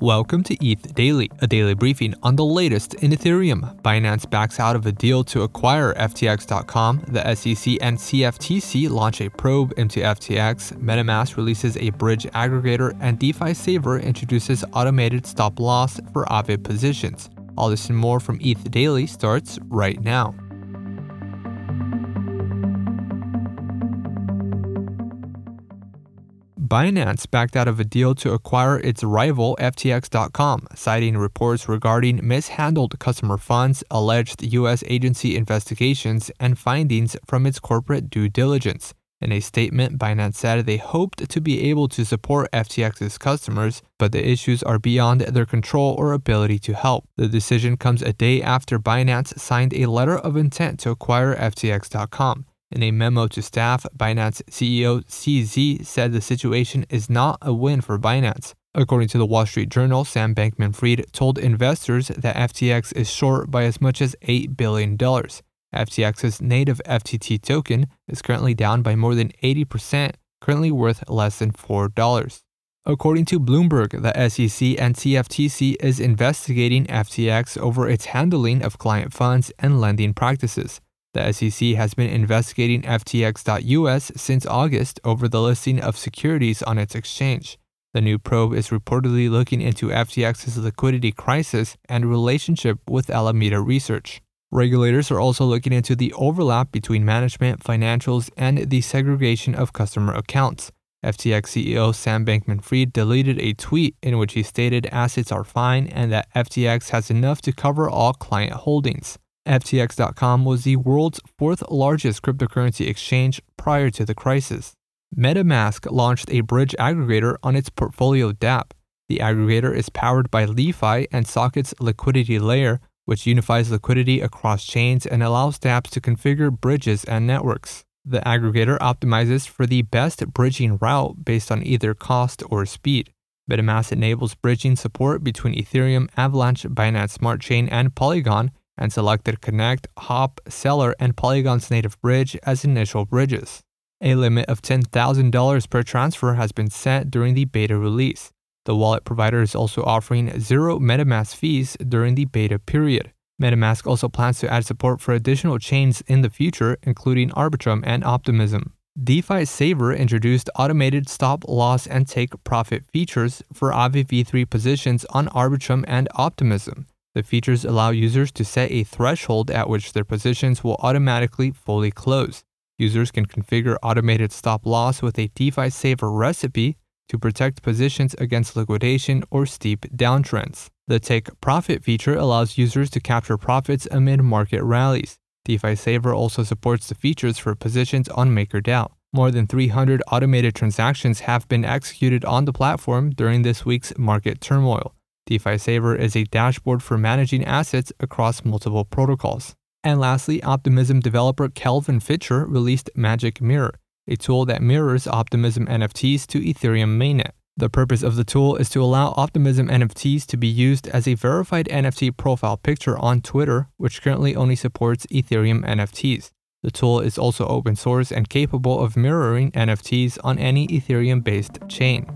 Welcome to ETH Daily, a daily briefing on the latest in Ethereum. Binance backs out of a deal to acquire FTX.com. The SEC and CFTC launch a probe into FTX. MetaMask releases a bridge aggregator, and DeFi Saver introduces automated stop loss for Aave positions. All this and more from ETH Daily starts right now. Binance backed out of a deal to acquire its rival FTX.com, citing reports regarding mishandled customer funds, alleged U.S. agency investigations, and findings from its corporate due diligence. In a statement, Binance said they hoped to be able to support FTX's customers, but the issues are beyond their control or ability to help. The decision comes a day after Binance signed a letter of intent to acquire FTX.com. In a memo to staff, Binance CEO CZ said the situation is not a win for Binance. According to the Wall Street Journal, Sam Bankman Fried told investors that FTX is short by as much as $8 billion. FTX's native FTT token is currently down by more than 80%, currently worth less than $4. According to Bloomberg, the SEC and CFTC is investigating FTX over its handling of client funds and lending practices. The SEC has been investigating FTX.us since August over the listing of securities on its exchange. The new probe is reportedly looking into FTX's liquidity crisis and relationship with Alameda Research. Regulators are also looking into the overlap between management, financials, and the segregation of customer accounts. FTX CEO Sam Bankman Fried deleted a tweet in which he stated assets are fine and that FTX has enough to cover all client holdings. FTX.com was the world's fourth largest cryptocurrency exchange prior to the crisis. MetaMask launched a bridge aggregator on its portfolio dApp. The aggregator is powered by LI.FI and Socket's liquidity layer, which unifies liquidity across chains and allows dApps to configure bridges and networks. The aggregator optimizes for the best bridging route based on either cost or speed. MetaMask enables bridging support between Ethereum, Avalanche, Binance Smart Chain, and Polygon and selected Connext, Hop, Celer, and Polygon's native bridge as initial bridges. A limit of $10,000 per transfer has been set during the beta release. The wallet provider is also offering zero MetaMask fees during the beta period. MetaMask also plans to add support for additional chains in the future, including Arbitrum and Optimism. DeFi Saver introduced automated stop loss and take profit features for Aave v3 positions on Arbitrum and Optimism. The features allow users to set a threshold at which their positions will automatically fully close. Users can configure automated stop loss with a DeFi saver recipe to protect positions against liquidation or steep downtrends. The take profit feature allows users to capture profits amid market rallies. DeFi Saver also supports the features for positions on MakerDAO. More than 300 automated transactions have been executed on the platform during this week's market turmoil. DeFi Saver is a dashboard for managing assets across multiple protocols. And lastly, Optimism developer Kelvin Fichter released Magic Mirror, a tool that mirrors Optimism NFTs to Ethereum mainnet. The purpose of the tool is to allow Optimism NFTs to be used as a verified NFT profile picture on Twitter, which currently only supports Ethereum NFTs. The tool is also open source and capable of mirroring NFTs on any Ethereum based chain.